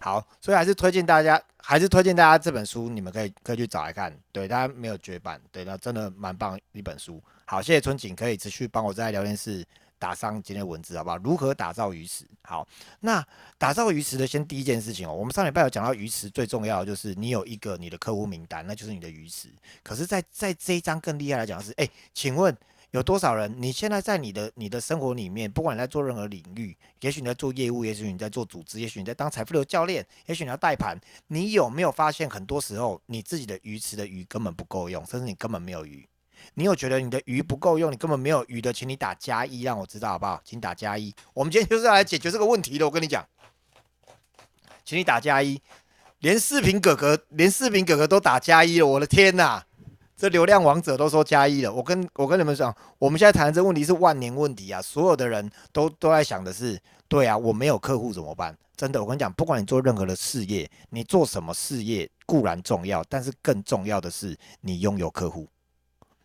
好，所以还是推荐大家，还是推荐大家这本书，你们可以可以去找来看。对，大家没有绝版，对，那真的蛮棒一本书。好，谢谢春景，可以持续帮我在聊天室打上今天的文字，好不好？如何打造鱼池？好，那打造鱼池的先第一件事情哦，我们上礼拜有讲到鱼池最重要的就是你有一个你的客户名单，那就是你的鱼池。可是，在在这一章更厉害来讲是，哎，请问。有多少人？你现在在你的你的生活里面，不管你在做任何领域，也许你在做业务，也许你在做组织，也许你在当财富流教练，也许你要带盘，你有没有发现很多时候你自己的鱼池的鱼根本不够用，甚至你根本没有鱼？你有觉得你的鱼不够用，你根本没有鱼的，请你打加一，让我知道好不好？请打加一。我们今天就是要来解决这个问题的。我跟你讲，请你打加一，连视频哥哥，连视频哥哥都打加一了，我的天哪！这流量王者都说加一了，我跟我跟你们讲，我们现在谈的这个问题是万年问题啊！所有的人都都在想的是，对啊，我没有客户怎么办？真的，我跟你讲，不管你做任何的事业，你做什么事业固然重要，但是更重要的是你拥有客户，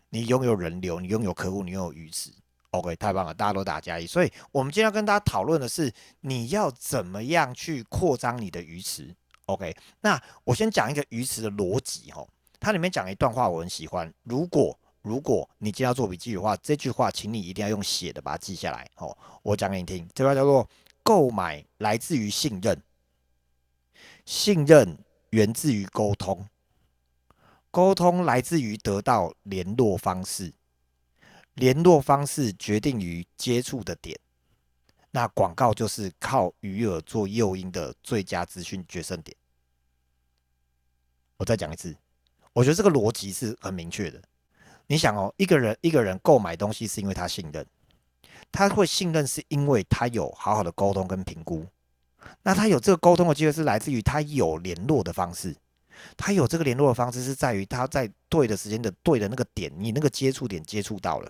你拥有人流，你拥有客户，你拥有鱼池。OK，太棒了，大家都打加一。所以，我们今天要跟大家讨论的是，你要怎么样去扩张你的鱼池？OK，那我先讲一个鱼池的逻辑哈。它里面讲了一段话，我很喜欢。如果如果你今天要做笔记的话，这句话，请你一定要用写的把它记下来。哦，我讲给你听。这句话叫做：购买来自于信任，信任源自于沟通，沟通来自于得到联络方式，联络方式决定于接触的点。那广告就是靠鱼饵做诱因的最佳资讯决胜点。我再讲一次。我觉得这个逻辑是很明确的。你想哦，一个人一个人购买东西是因为他信任，他会信任是因为他有好好的沟通跟评估。那他有这个沟通的机会是来自于他有联络的方式，他有这个联络的方式是在于他在对的时间的对的那个点，你那个接触点接触到了。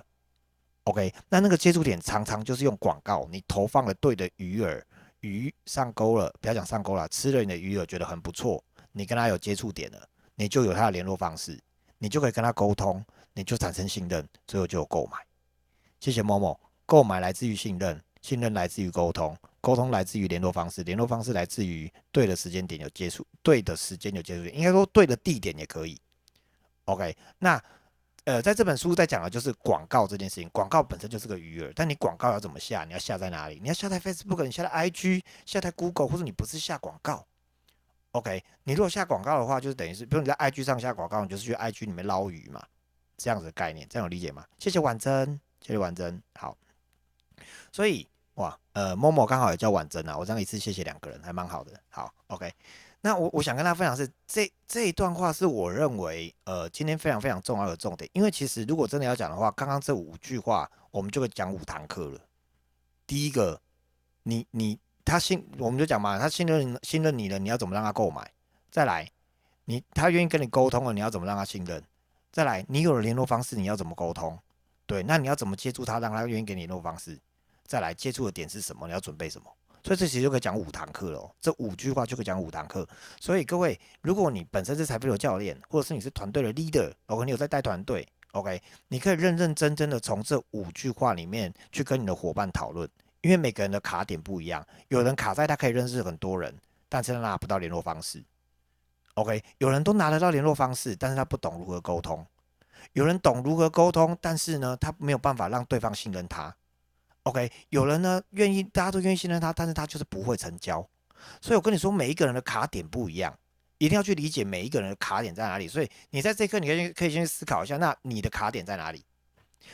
OK，那那个接触点常常就是用广告，你投放了对的鱼饵，鱼上钩了，不要讲上钩了，吃了你的鱼饵觉得很不错，你跟他有接触点了。你就有他的联络方式，你就可以跟他沟通，你就产生信任，最后就有购买。谢谢某某，购买来自于信任，信任来自于沟通，沟通来自于联络方式，联络方式来自于对的时间点有接触，对的时间有接触，应该说对的地点也可以。OK，那呃，在这本书在讲的就是广告这件事情，广告本身就是个鱼饵，但你广告要怎么下？你要下在哪里？你要下在 Facebook，你下在 IG，下在 Google，或者你不是下广告？OK，你如果下广告的话，就是等于是，比如你在 IG 上下广告，你就是去 IG 里面捞鱼嘛，这样子的概念，这样有理解吗？谢谢婉珍，谢谢婉珍，好。所以哇，呃，某某刚好也叫婉珍啊，我这样一次谢谢两个人，还蛮好的。好，OK，那我我想跟大家分享是这这一段话是我认为呃今天非常非常重要的重点，因为其实如果真的要讲的话，刚刚这五句话我们就会讲五堂课了。第一个，你你。他信，我们就讲嘛，他信任信任你了，你要怎么让他购买？再来，你他愿意跟你沟通了，你要怎么让他信任？再来，你有了联络方式，你要怎么沟通？对，那你要怎么接触他，让他愿意给你联络方式？再来，接触的点是什么？你要准备什么？所以这其实就可以讲五堂课了，这五句话就可以讲五堂课。所以各位，如果你本身是财富流教练，或者是你是团队的 leader，OK，你有在带团队，OK，你可以认认真真的从这五句话里面去跟你的伙伴讨论。因为每个人的卡点不一样，有人卡在他可以认识很多人，但是他拿不到联络方式。OK，有人都拿得到联络方式，但是他不懂如何沟通。有人懂如何沟通，但是呢，他没有办法让对方信任他。OK，有人呢愿意，大家都愿意信任他，但是他就是不会成交。所以我跟你说，每一个人的卡点不一样，一定要去理解每一个人的卡点在哪里。所以你在这刻，你可以可以先思考一下，那你的卡点在哪里？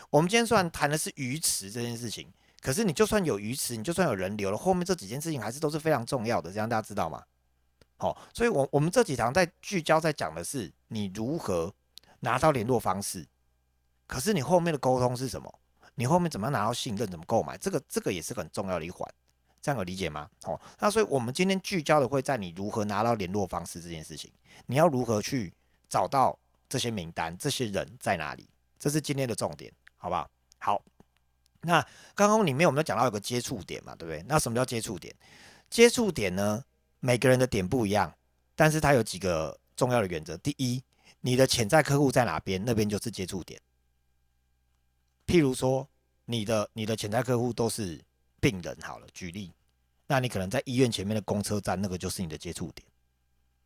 我们今天虽然谈的是鱼池这件事情。可是你就算有鱼池，你就算有人流了，后面这几件事情还是都是非常重要的，这样大家知道吗？好，所以，我我们这几堂在聚焦在讲的是你如何拿到联络方式。可是你后面的沟通是什么？你后面怎么样拿到信任？怎么购买？这个这个也是很重要的一环，这样有理解吗？好，那所以我们今天聚焦的会在你如何拿到联络方式这件事情，你要如何去找到这些名单，这些人在哪里？这是今天的重点，好不好？好。那刚刚里面我们讲到有个接触点嘛，对不对？那什么叫接触点？接触点呢，每个人的点不一样，但是它有几个重要的原则。第一，你的潜在客户在哪边，那边就是接触点。譬如说，你的你的潜在客户都是病人，好了，举例，那你可能在医院前面的公车站，那个就是你的接触点。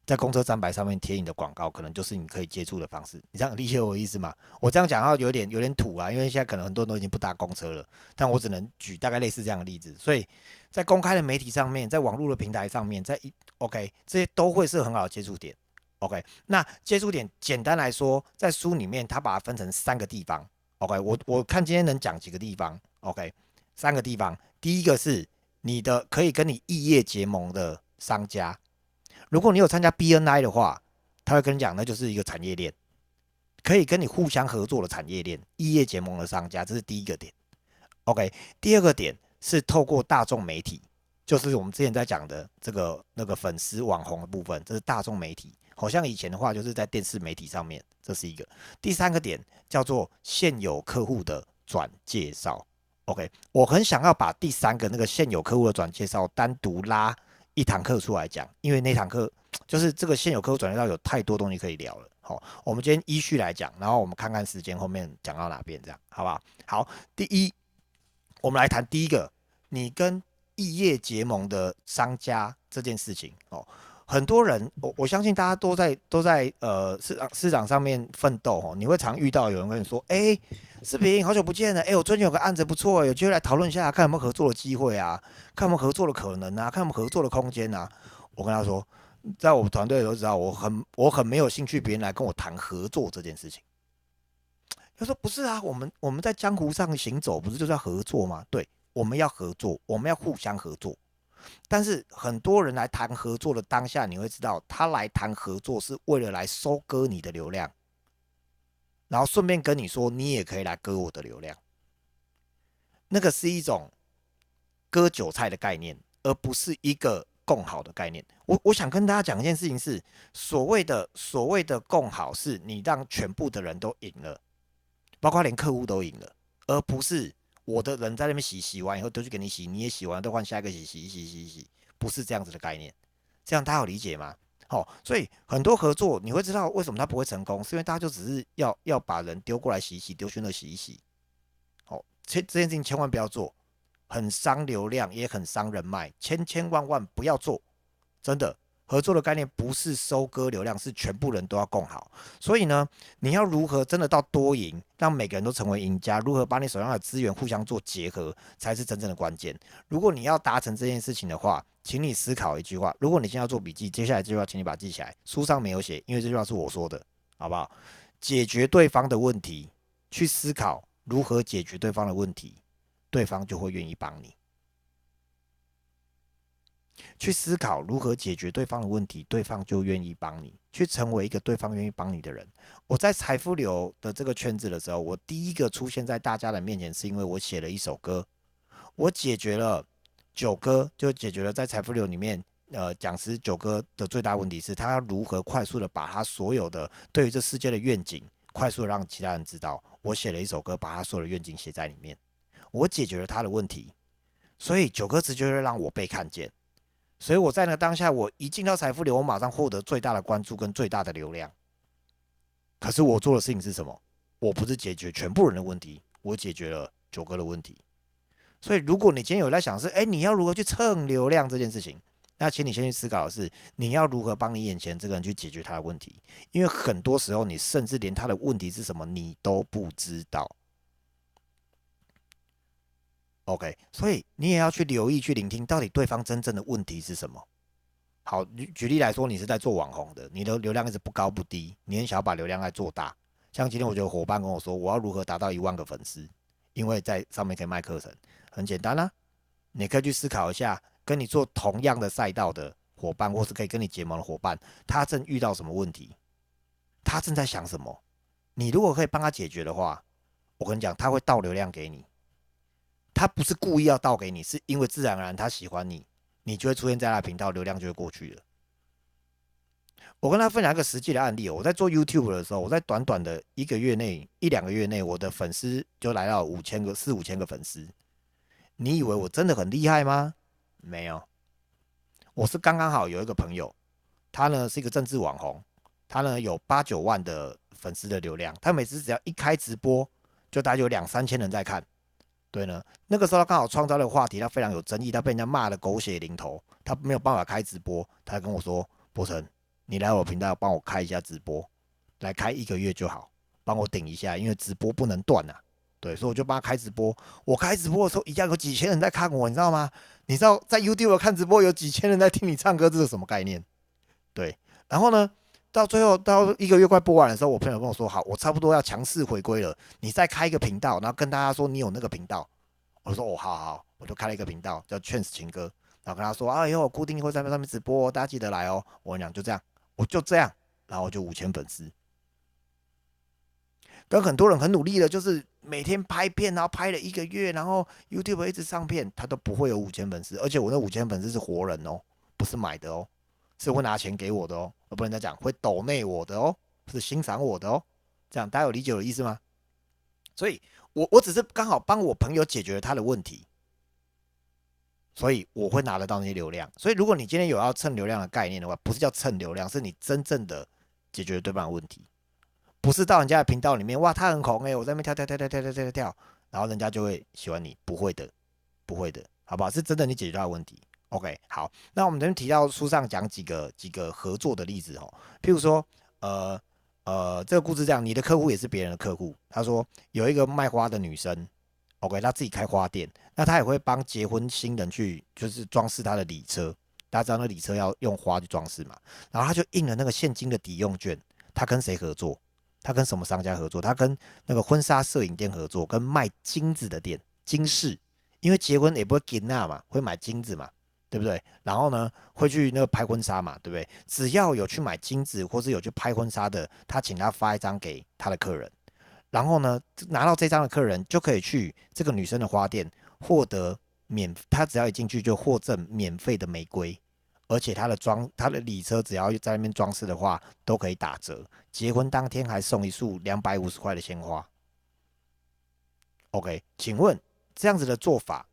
在公车站牌上面贴你的广告，可能就是你可以接触的方式。你这样理解我的意思吗？我这样讲话有点有点土啊，因为现在可能很多人都已经不搭公车了，但我只能举大概类似这样的例子。所以在公开的媒体上面，在网络的平台上面，在一 OK 这些都会是很好的接触点。OK，那接触点简单来说，在书里面他把它分成三个地方。OK，我我看今天能讲几个地方。OK，三个地方，第一个是你的可以跟你异业结盟的商家。如果你有参加 BNI 的话，他会跟你讲，那就是一个产业链，可以跟你互相合作的产业链，异业结盟的商家，这是第一个点。OK，第二个点是透过大众媒体，就是我们之前在讲的这个那个粉丝网红的部分，这是大众媒体。好像以前的话，就是在电视媒体上面，这是一个。第三个点叫做现有客户的转介绍。OK，我很想要把第三个那个现有客户的转介绍单独拉。一堂课出来讲，因为那堂课 就是这个现有客户转移到有太多东西可以聊了。好，我们今天依序来讲，然后我们看看时间后面讲到哪边，这样好不好？好，第一，我们来谈第一个，你跟异业结盟的商家这件事情哦。很多人，我我相信大家都在都在呃市场市场上面奋斗哦。你会常遇到有人跟你说，哎，视频好久不见了，哎，我最近有个案子不错，有机会来讨论一下，看有没有合作的机会啊，看有没有合作的可能啊，看有没有合作的空间啊。我跟他说，在我们团队都知道，我很我很没有兴趣别人来跟我谈合作这件事情。他说不是啊，我们我们在江湖上行走，不是就是要合作吗？对，我们要合作，我们要互相合作。但是很多人来谈合作的当下，你会知道，他来谈合作是为了来收割你的流量，然后顺便跟你说，你也可以来割我的流量。那个是一种割韭菜的概念，而不是一个共好的概念。我我想跟大家讲一件事情是，所谓的所谓的共好，是你让全部的人都赢了，包括连客户都赢了，而不是。我的人在那边洗洗完以后都去给你洗，你也洗完都换下一个洗洗洗洗洗，不是这样子的概念，这样大家有理解吗？好，所以很多合作你会知道为什么他不会成功，是因为大家就只是要要把人丢过来洗洗，丢去那洗一洗。好，这这件事情千万不要做，很伤流量，也很伤人脉，千千万万不要做，真的。合作的概念不是收割流量，是全部人都要共好。所以呢，你要如何真的到多赢，让每个人都成为赢家？如何把你手上的资源互相做结合，才是真正的关键。如果你要达成这件事情的话，请你思考一句话。如果你现在要做笔记，接下来这句话请你把它记起来。书上没有写，因为这句话是我说的，好不好？解决对方的问题，去思考如何解决对方的问题，对方就会愿意帮你。去思考如何解决对方的问题，对方就愿意帮你，去成为一个对方愿意帮你的人。我在财富流的这个圈子的时候，我第一个出现在大家的面前，是因为我写了一首歌，我解决了九哥，就解决了在财富流里面，呃，讲师九哥的最大问题是他要如何快速的把他所有的对于这世界的愿景，快速的让其他人知道。我写了一首歌，把他所有的愿景写在里面，我解决了他的问题，所以九哥直接会让我被看见。所以我在那个当下，我一进到财富流，我马上获得最大的关注跟最大的流量。可是我做的事情是什么？我不是解决全部人的问题，我解决了九哥的问题。所以如果你今天有在想是，哎，你要如何去蹭流量这件事情，那请你先去思考的是，你要如何帮你眼前这个人去解决他的问题？因为很多时候，你甚至连他的问题是什么你都不知道。OK，所以你也要去留意、去聆听，到底对方真正的问题是什么。好，举举例来说，你是在做网红的，你的流量一直不高不低，你很想要把流量来做大。像今天，我觉得伙伴跟我说，我要如何达到一万个粉丝，因为在上面可以卖课程，很简单啦。你可以去思考一下，跟你做同样的赛道的伙伴，或是可以跟你结盟的伙伴，他正遇到什么问题，他正在想什么。你如果可以帮他解决的话，我跟你讲，他会倒流量给你。他不是故意要倒给你，是因为自然而然他喜欢你，你就会出现在他频道，流量就会过去了。我跟他分享一个实际的案例，我在做 YouTube 的时候，我在短短的一个月内、一两个月内，我的粉丝就来到五千个、四五千个粉丝。你以为我真的很厉害吗？没有，我是刚刚好有一个朋友，他呢是一个政治网红，他呢有八九万的粉丝的流量，他每次只要一开直播，就大概有两三千人在看。对呢，那个时候他刚好创造了个话题，他非常有争议，他被人家骂的狗血淋头，他没有办法开直播，他跟我说：“博成，你来我频道帮我开一下直播，来开一个月就好，帮我顶一下，因为直播不能断呐。”对，所以我就帮他开直播。我开直播的时候，一样有几千人在看我，你知道吗？你知道在 YouTube 看直播有几千人在听你唱歌，这是什么概念？对，然后呢，到最后到一个月快播完的时候，我朋友跟我说：“好，我差不多要强势回归了，你再开一个频道，然后跟大家说你有那个频道。”我说：“哦，好好，我就开了一个频道叫劝死情歌，然后跟他说：啊，以后我固定会在那上面直播，大家记得来哦。”我跟你讲，就这样，我就这样，然后就五千粉丝。跟很多人很努力的，就是每天拍片，然后拍了一个月，然后 YouTube 一直上片，他都不会有五千粉丝，而且我那五千粉丝是活人哦，不是买的哦，是会拿钱给我的哦，不能再讲会抖内我的哦，是欣赏我的哦，这样大家有理解我的意思吗？所以，我我只是刚好帮我朋友解决了他的问题，所以我会拿得到那些流量。所以，如果你今天有要蹭流量的概念的话，不是叫蹭流量，是你真正的解决了对方的问题。不是到人家的频道里面，哇，他很红哎，我在那边跳跳跳跳跳跳跳跳，然后人家就会喜欢你，不会的，不会的，好不好？是真的你解决他问题。OK，好，那我们这边提到书上讲几个几个合作的例子哦，譬如说，呃呃，这个故事这样，你的客户也是别人的客户。他说有一个卖花的女生，OK，她自己开花店，那她也会帮结婚新人去就是装饰她的礼车，大家知道那礼车要用花去装饰嘛，然后他就印了那个现金的抵用券，他跟谁合作？他跟什么商家合作？他跟那个婚纱摄影店合作，跟卖金子的店金饰，因为结婚也不会给那嘛，会买金子嘛，对不对？然后呢，会去那个拍婚纱嘛，对不对？只要有去买金子或是有去拍婚纱的，他请他发一张给他的客人，然后呢，拿到这张的客人就可以去这个女生的花店获得免，他只要一进去就获赠免费的玫瑰。而且他的装，他的礼车只要在那边装饰的话，都可以打折。结婚当天还送一束两百五十块的鲜花。OK，请问这样子的做法，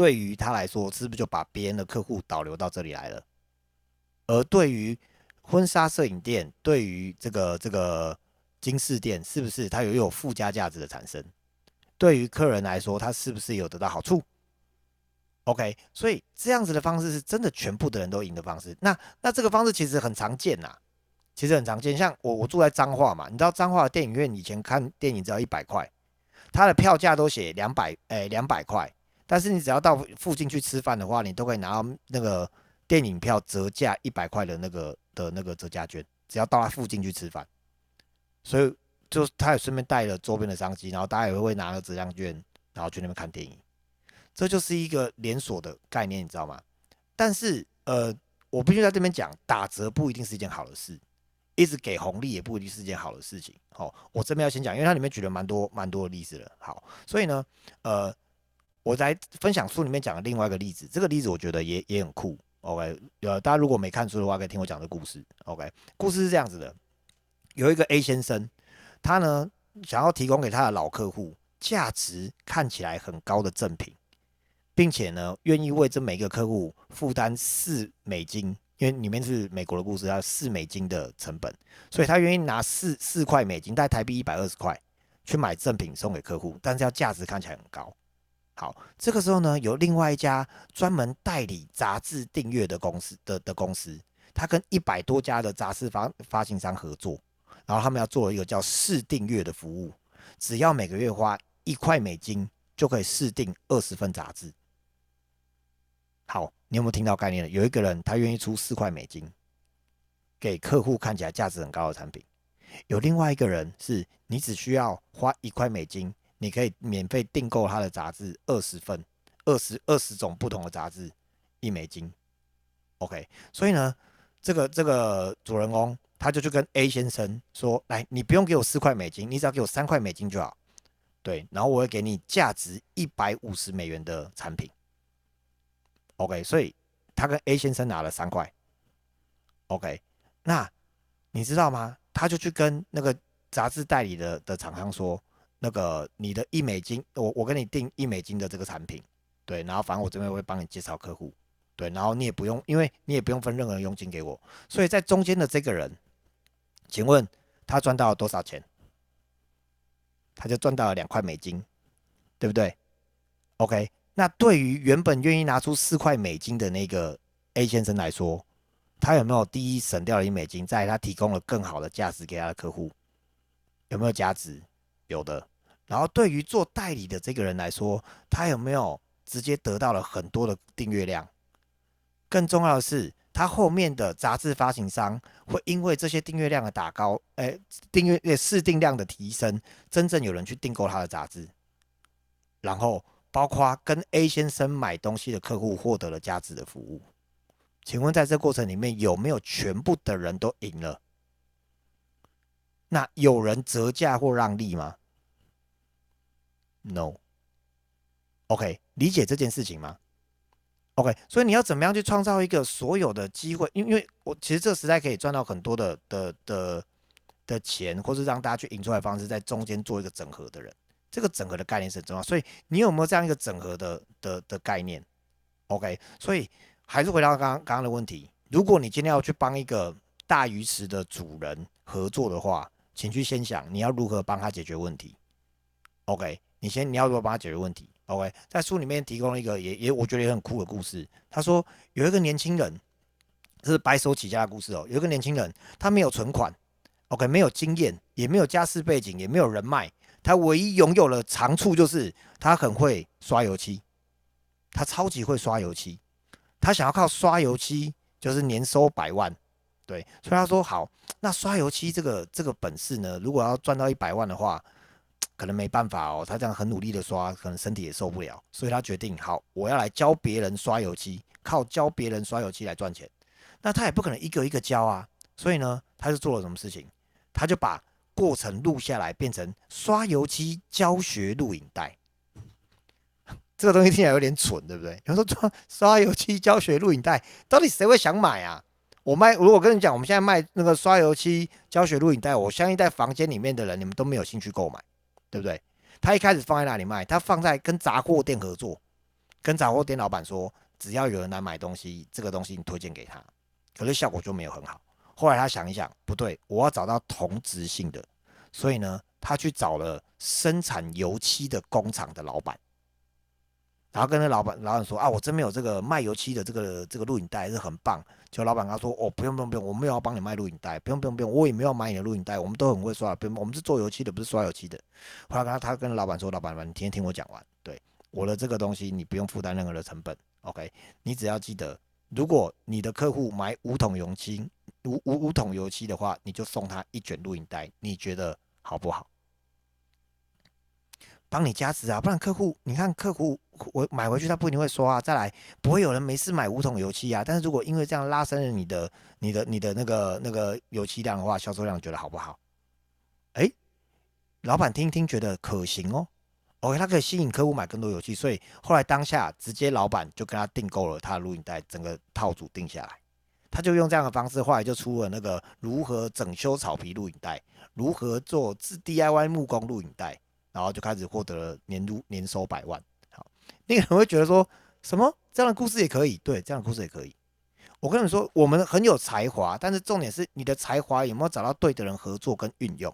对于他来说，是不是就把别人的客户导流到这里来了？而对于婚纱摄影店，对于这个这个金饰店，是不是它有有附加价值的产生？对于客人来说，他是不是有得到好处？OK，所以这样子的方式是真的全部的人都赢的方式。那那这个方式其实很常见呐，其实很常见。像我我住在彰化嘛，你知道彰化的电影院以前看电影只要一百块，它的票价都写两百，哎两百块。但是你只要到附近去吃饭的话，你都可以拿到那个电影票折价一百块的那个的那个折价券，只要到他附近去吃饭。所以就他也顺便带了周边的商机，然后大家也会拿个折价券，然后去那边看电影。这就是一个连锁的概念，你知道吗？但是，呃，我必须在这边讲，打折不一定是一件好的事，一直给红利也不一定是一件好的事情。好，我这边要先讲，因为它里面举了蛮多蛮多的例子了。好，所以呢，呃，我来分享书里面讲的另外一个例子，这个例子我觉得也也很酷。OK，呃，大家如果没看书的话，可以听我讲的故事。OK，故事是这样子的：有一个 A 先生，他呢想要提供给他的老客户价值看起来很高的赠品。并且呢，愿意为这每个客户负担四美金，因为里面是美国的故事，要四美金的成本，所以他愿意拿四四块美金，带台币一百二十块，去买赠品送给客户，但是要价值看起来很高。好，这个时候呢，有另外一家专门代理杂志订阅的公司的的公司，他跟一百多家的杂志发发行商合作，然后他们要做一个叫试订阅的服务，只要每个月花一块美金，就可以试订二十份杂志。好，你有没有听到概念有一个人他愿意出四块美金，给客户看起来价值很高的产品；有另外一个人是，你只需要花一块美金，你可以免费订购他的杂志二十份，二十二十种不同的杂志，一美金。OK，所以呢，这个这个主人公他就去跟 A 先生说：“来，你不用给我四块美金，你只要给我三块美金就好。对，然后我会给你价值一百五十美元的产品。” OK，所以他跟 A 先生拿了三块。OK，那你知道吗？他就去跟那个杂志代理的的厂商说，那个你的一美金，我我跟你订一美金的这个产品，对，然后反正我这边会帮你介绍客户，对，然后你也不用，因为你也不用分任何佣金给我，所以在中间的这个人，请问他赚到了多少钱？他就赚到了两块美金，对不对？OK，那对于原本愿意拿出四块美金的那个 A 先生来说，他有没有第一省掉了一美金，在他提供了更好的价值给他的客户？有没有价值？有的。然后对于做代理的这个人来说，他有没有直接得到了很多的订阅量？更重要的是，他后面的杂志发行商会因为这些订阅量的打高，哎，订阅呃试订量的提升，真正有人去订购他的杂志，然后包括跟 A 先生买东西的客户获得了价值的服务。请问在这过程里面有没有全部的人都赢了？那有人折价或让利吗？No。OK，理解这件事情吗？OK，所以你要怎么样去创造一个所有的机会？因为因为我其实这个时代可以赚到很多的的的的钱，或是让大家去引出来的方式，在中间做一个整合的人，这个整合的概念是很重要。所以你有没有这样一个整合的的的概念？OK，所以还是回到刚刚刚刚的问题，如果你今天要去帮一个大鱼池的主人合作的话，请去先想你要如何帮他解决问题。OK，你先你要如何帮他解决问题？OK，在书里面提供了一个也也我觉得也很酷的故事。他说有一个年轻人，这是白手起家的故事哦。有一个年轻人，他没有存款，OK，没有经验，也没有家世背景，也没有人脉，他唯一拥有的长处就是他很会刷油漆，他超级会刷油漆，他想要靠刷油漆就是年收百万。对，所以他说好，那刷油漆这个这个本事呢，如果要赚到一百万的话，可能没办法哦。他这样很努力的刷，可能身体也受不了，所以他决定好，我要来教别人刷油漆，靠教别人刷油漆来赚钱。那他也不可能一个一个教啊，所以呢，他就做了什么事情？他就把过程录下来，变成刷油漆教学录影带。这个东西听起来有点蠢，对不对？有人说刷刷油漆教学录影带，到底谁会想买啊？我卖，如果跟你讲，我们现在卖那个刷油漆教学录影带，我相信在房间里面的人，你们都没有兴趣购买，对不对？他一开始放在那里卖？他放在跟杂货店合作，跟杂货店老板说，只要有人来买东西，这个东西你推荐给他，可是效果就没有很好。后来他想一想，不对，我要找到同质性的，所以呢，他去找了生产油漆的工厂的老板。然后跟那老板老板说啊，我真没有这个卖油漆的这个这个录影带是很棒。就老板他说哦，不用不用不用，我没有要帮你卖录影带，不用不用不用，我也没有买你的录影带，我们都很会刷，不用，我们是做油漆的，不是刷油漆的。后来他他跟老板说，老板你天天听我讲完，对我的这个东西你不用负担任何的成本，OK，你只要记得，如果你的客户买五桶油漆五五五桶油漆的话，你就送他一卷录影带，你觉得好不好？帮你加值啊，不然客户，你看客户我买回去他不一定会刷啊。再来，不会有人没事买五桶油漆啊。但是如果因为这样拉升了你的、你的、你的那个那个油漆量的话，销售量觉得好不好？哎，老板听一听觉得可行哦。OK，他可以吸引客户买更多油漆，所以后来当下直接老板就跟他订购了他的录影带，整个套组定下来，他就用这样的方式，后来就出了那个如何整修草皮录影带，如何做自 DIY 木工录影带。然后就开始获得了年入年收百万。你可能会觉得说什么这样的故事也可以？对，这样的故事也可以。我跟你说，我们很有才华，但是重点是你的才华有没有找到对的人合作跟运用？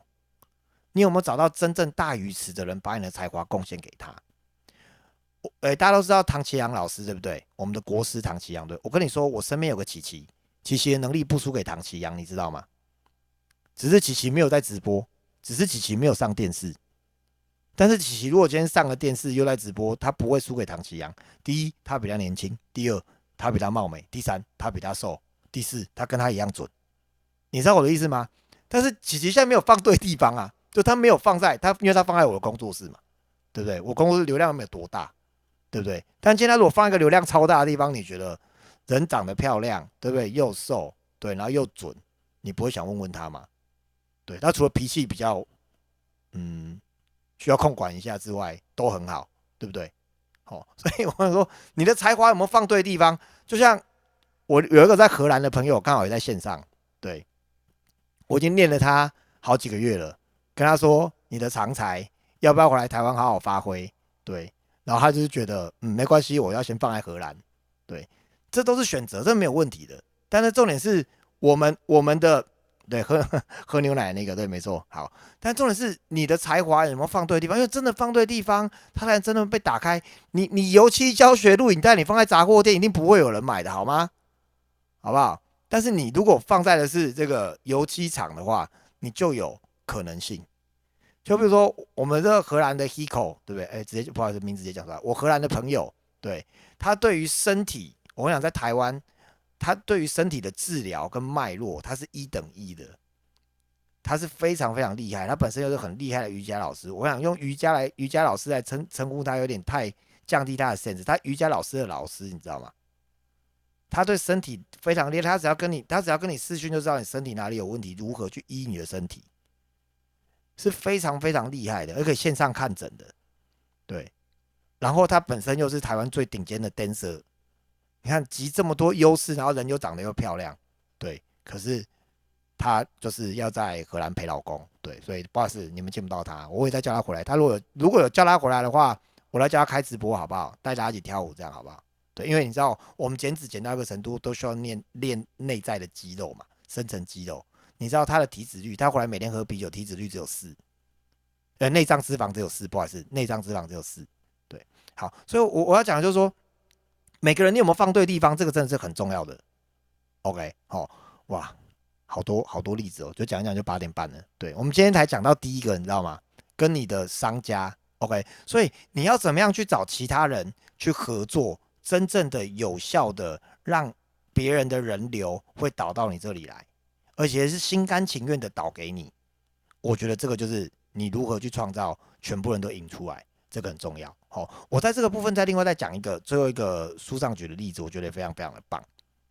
你有没有找到真正大鱼池的人，把你的才华贡献给他？我，诶，大家都知道唐奇阳老师对不对？我们的国师唐奇阳对。我跟你说，我身边有个琪琪，琪琪的能力不输给唐奇阳，你知道吗？只是琪琪没有在直播，只是琪琪没有上电视。但是琪琪如果今天上了电视又在直播，他不会输给唐奇阳。第一，他比较年轻；第二，他比他貌美；第三，他比他瘦；第四，他跟他一样准。你知道我的意思吗？但是琪琪现在没有放对地方啊，就他没有放在他，因为他放在我的工作室嘛，对不对？我工作室流量没有多大，对不对？但今天如果放一个流量超大的地方，你觉得人长得漂亮，对不对？又瘦，对，然后又准，你不会想问问他吗？对，他除了脾气比较，嗯。需要控管一下之外，都很好，对不对？好，所以我跟你说，你的才华有没有放对地方？就像我有一个在荷兰的朋友，刚好也在线上，对我已经练了他好几个月了，跟他说你的长才要不要回来台湾好好发挥？对，然后他就是觉得，嗯，没关系，我要先放在荷兰，对，这都是选择，这没有问题的。但是重点是我们我们的对，喝 喝牛奶那个，对，没错。好，但重点是你的才华有没有放对地方？因为真的放对地方，它才真的被打开。你你油漆教学录影带，你放在杂货店，一定不会有人买的，好吗？好不好？但是你如果放在的是这个油漆厂的话，你就有可能性。就比如说我们这个荷兰的 Hiko，对不对？哎，直接就不好意思，名字直接讲出来。我荷兰的朋友，对他对于身体，我想在台湾。他对于身体的治疗跟脉络，他是一等一的，他是非常非常厉害。他本身又是很厉害的瑜伽老师，我想用瑜伽来瑜伽老师来称称呼他，有点太降低他的 sense。他瑜伽老师的老师，你知道吗？他对身体非常厉害，他只要跟你，他只要跟你视讯就知道你身体哪里有问题，如何去医你的身体，是非常非常厉害的，而且线上看诊的，对。然后他本身又是台湾最顶尖的 dancer。你看集这么多优势，然后人又长得又漂亮，对，可是他就是要在荷兰陪老公，对，所以不好意思，你们见不到他，我会再叫他回来。他如果有如果有叫他回来的话，我来叫他开直播好不好？带大家一起跳舞，这样好不好？对，因为你知道我们减脂减到一个程度，都需要练练内在的肌肉嘛，深层肌肉。你知道他的体脂率，他回来每天喝啤酒，体脂率只有四，呃，内脏脂肪只有四，不好意思，内脏脂肪只有四，对，好，所以我我要讲的就是说。每个人你有没有放对地方？这个真的是很重要的。OK，好哇，好多好多例子哦，就讲一讲就八点半了。对我们今天才讲到第一个，你知道吗？跟你的商家 OK，所以你要怎么样去找其他人去合作，真正的有效的让别人的人流会导到你这里来，而且是心甘情愿的导给你。我觉得这个就是你如何去创造全部人都引出来。这个很重要。好，我在这个部分再另外再讲一个最后一个书上举的例子，我觉得非常非常的棒。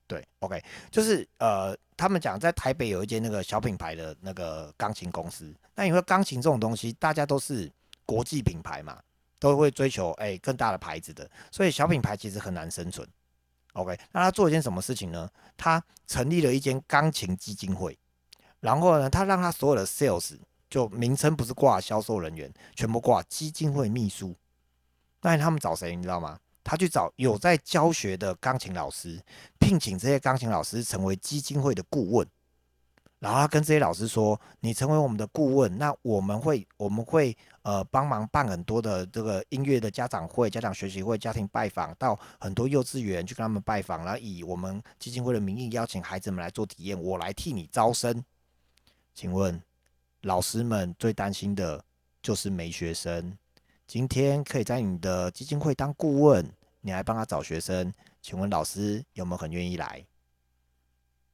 对，OK，就是呃，他们讲在台北有一间那个小品牌的那个钢琴公司。那因为钢琴这种东西，大家都是国际品牌嘛，都会追求哎更大的牌子的，所以小品牌其实很难生存。OK，那他做一件什么事情呢？他成立了一间钢琴基金会，然后呢，他让他所有的 sales。就名称不是挂销售人员，全部挂基金会秘书。那他们找谁？你知道吗？他去找有在教学的钢琴老师，聘请这些钢琴老师成为基金会的顾问。然后他跟这些老师说：“你成为我们的顾问，那我们会我们会呃帮忙办很多的这个音乐的家长会、家长学习会、家庭拜访，到很多幼稚园去跟他们拜访，然后以我们基金会的名义邀请孩子们来做体验，我来替你招生。请问？”老师们最担心的就是没学生。今天可以在你的基金会当顾问，你还帮他找学生，请问老师有没有很愿意来？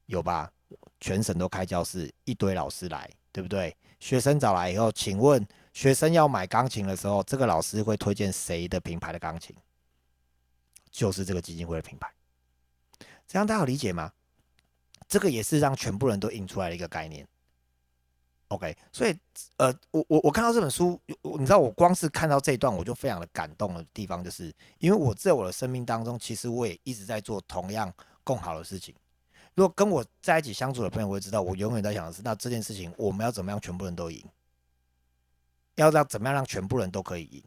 有吧？全省都开教室，一堆老师来，对不对？学生找来以后，请问学生要买钢琴的时候，这个老师会推荐谁的品牌的钢琴？就是这个基金会的品牌。这样大家有理解吗？这个也是让全部人都印出来的一个概念。OK，所以呃，我我我看到这本书，你知道我光是看到这一段我就非常的感动的地方，就是因为我在我的生命当中，其实我也一直在做同样更好的事情。如果跟我在一起相处的朋友会知道，我永远在想的是，那这件事情我们要怎么样全部人都赢？要让怎么样让全部人都可以赢？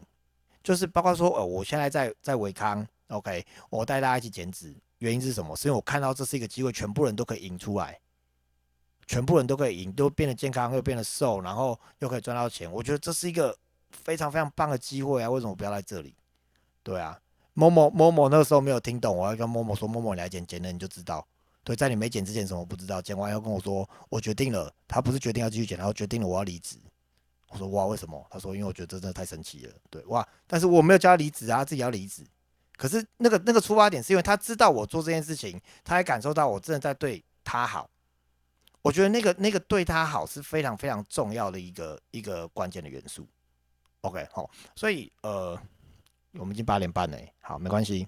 就是包括说，呃，我现在在在维康，OK，我带大家一起减脂，原因是什么？是因为我看到这是一个机会，全部人都可以赢出来。全部人都可以赢，都变得健康，又变得瘦，然后又可以赚到钱。我觉得这是一个非常非常棒的机会啊！为什么不要在这里？对啊，某某某某那个时候没有听懂，我要跟某某说：“某某你来剪，剪了你就知道。”对，在你没剪之前什么不知道，剪完要跟我说：“我决定了。”他不是决定要继续剪，然后决定了我要离职。我说：“哇，为什么？”他说：“因为我觉得这真的太神奇了。”对，哇！但是我没有叫他离职啊，自己要离职。可是那个那个出发点是因为他知道我做这件事情，他还感受到我真的在对他好。我觉得那个那个对他好是非常非常重要的一个一个关键的元素。OK，好，所以呃，我们已经八点半了，好，没关系。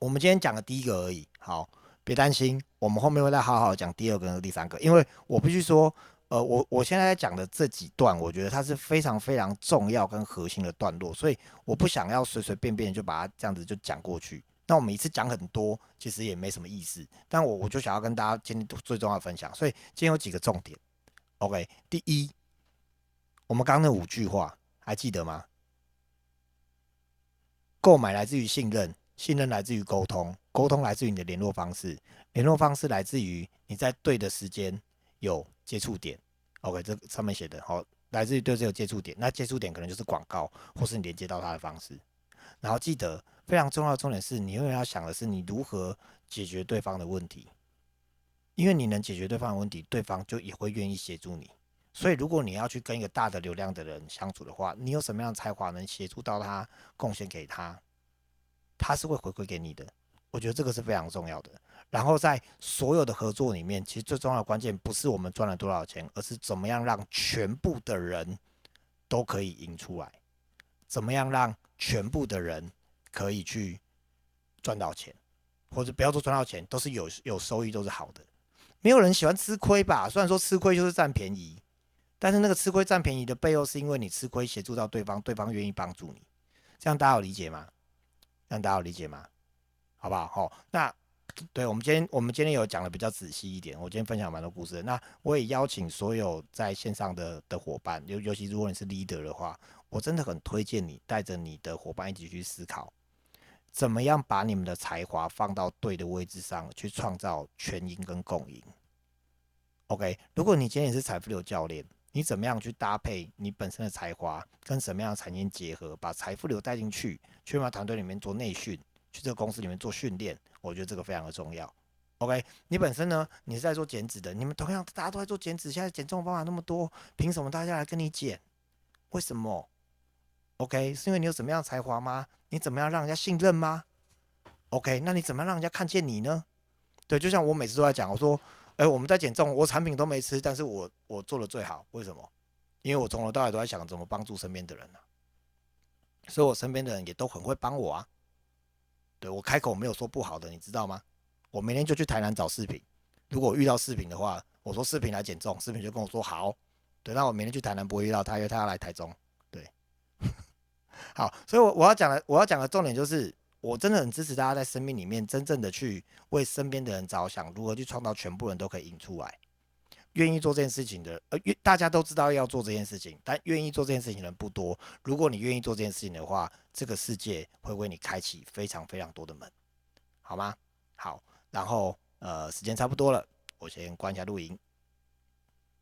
我们今天讲的第一个而已，好，别担心，我们后面会再好好讲第二个和第三个。因为我必须说，呃，我我现在在讲的这几段，我觉得它是非常非常重要跟核心的段落，所以我不想要随随便便就把它这样子就讲过去。那我每次讲很多，其实也没什么意思。但我我就想要跟大家今天最重要的分享，所以今天有几个重点。OK，第一，我们刚刚那五句话还记得吗？购买来自于信任，信任来自于沟通，沟通来自于你的联络方式，联络方式来自于你在对的时间有接触点。OK，这上面写的好，来自于对这个接触点，那接触点可能就是广告，或是你连接到他的方式。然后记得非常重要的重点是你永远要想的是你如何解决对方的问题，因为你能解决对方的问题，对方就也会愿意协助你。所以如果你要去跟一个大的流量的人相处的话，你有什么样的才华能协助到他，贡献给他，他是会回馈给你的。我觉得这个是非常重要的。然后在所有的合作里面，其实最重要的关键不是我们赚了多少钱，而是怎么样让全部的人都可以赢出来，怎么样让全部的人可以去赚到钱，或者不要说赚到钱，都是有有收益，都是好的。没有人喜欢吃亏吧？虽然说吃亏就是占便宜，但是那个吃亏占便宜的背后，是因为你吃亏协助到对方，对方愿意帮助你。这样大家有理解吗？这样大家有理解吗？好不好？好，那对我们今天我们今天有讲的比较仔细一点。我今天分享蛮多故事，那我也邀请所有在线上的的伙伴，尤尤其如果你是 leader 的话，我真的很推荐你带着你的伙伴一起去思考，怎么样把你们的才华放到对的位置上去，创造全赢跟共赢。OK，如果你今天也是财富流教练，你怎么样去搭配你本身的才华跟什么样的产业结合，把财富流带进去，去把团队里面做内训。去这个公司里面做训练，我觉得这个非常的重要。OK，你本身呢，你是在做减脂的，你们同样大家都在做减脂，现在减重方法那么多，凭什么大家来跟你减？为什么？OK，是因为你有什么样才华吗？你怎么样让人家信任吗？OK，那你怎么样让人家看见你呢？对，就像我每次都在讲，我说，哎，我们在减重，我产品都没吃，但是我我做的最好，为什么？因为我从头到尾都在想怎么帮助身边的人呢，所以我身边的人也都很会帮我啊。对我开口没有说不好的，你知道吗？我明天就去台南找视频。如果遇到视频的话，我说视频来减重，视频就跟我说好。对，那我明天去台南不会遇到他，因为他要来台中。好，所以，我我要讲的，我要讲的重点就是，我真的很支持大家在生命里面真正的去为身边的人着想，如何去创造全部人都可以赢出来。愿意做这件事情的，呃，愿大家都知道要做这件事情，但愿意做这件事情的人不多。如果你愿意做这件事情的话，这个世界会为你开启非常非常多的门，好吗？好，然后呃，时间差不多了，我先关一下录音。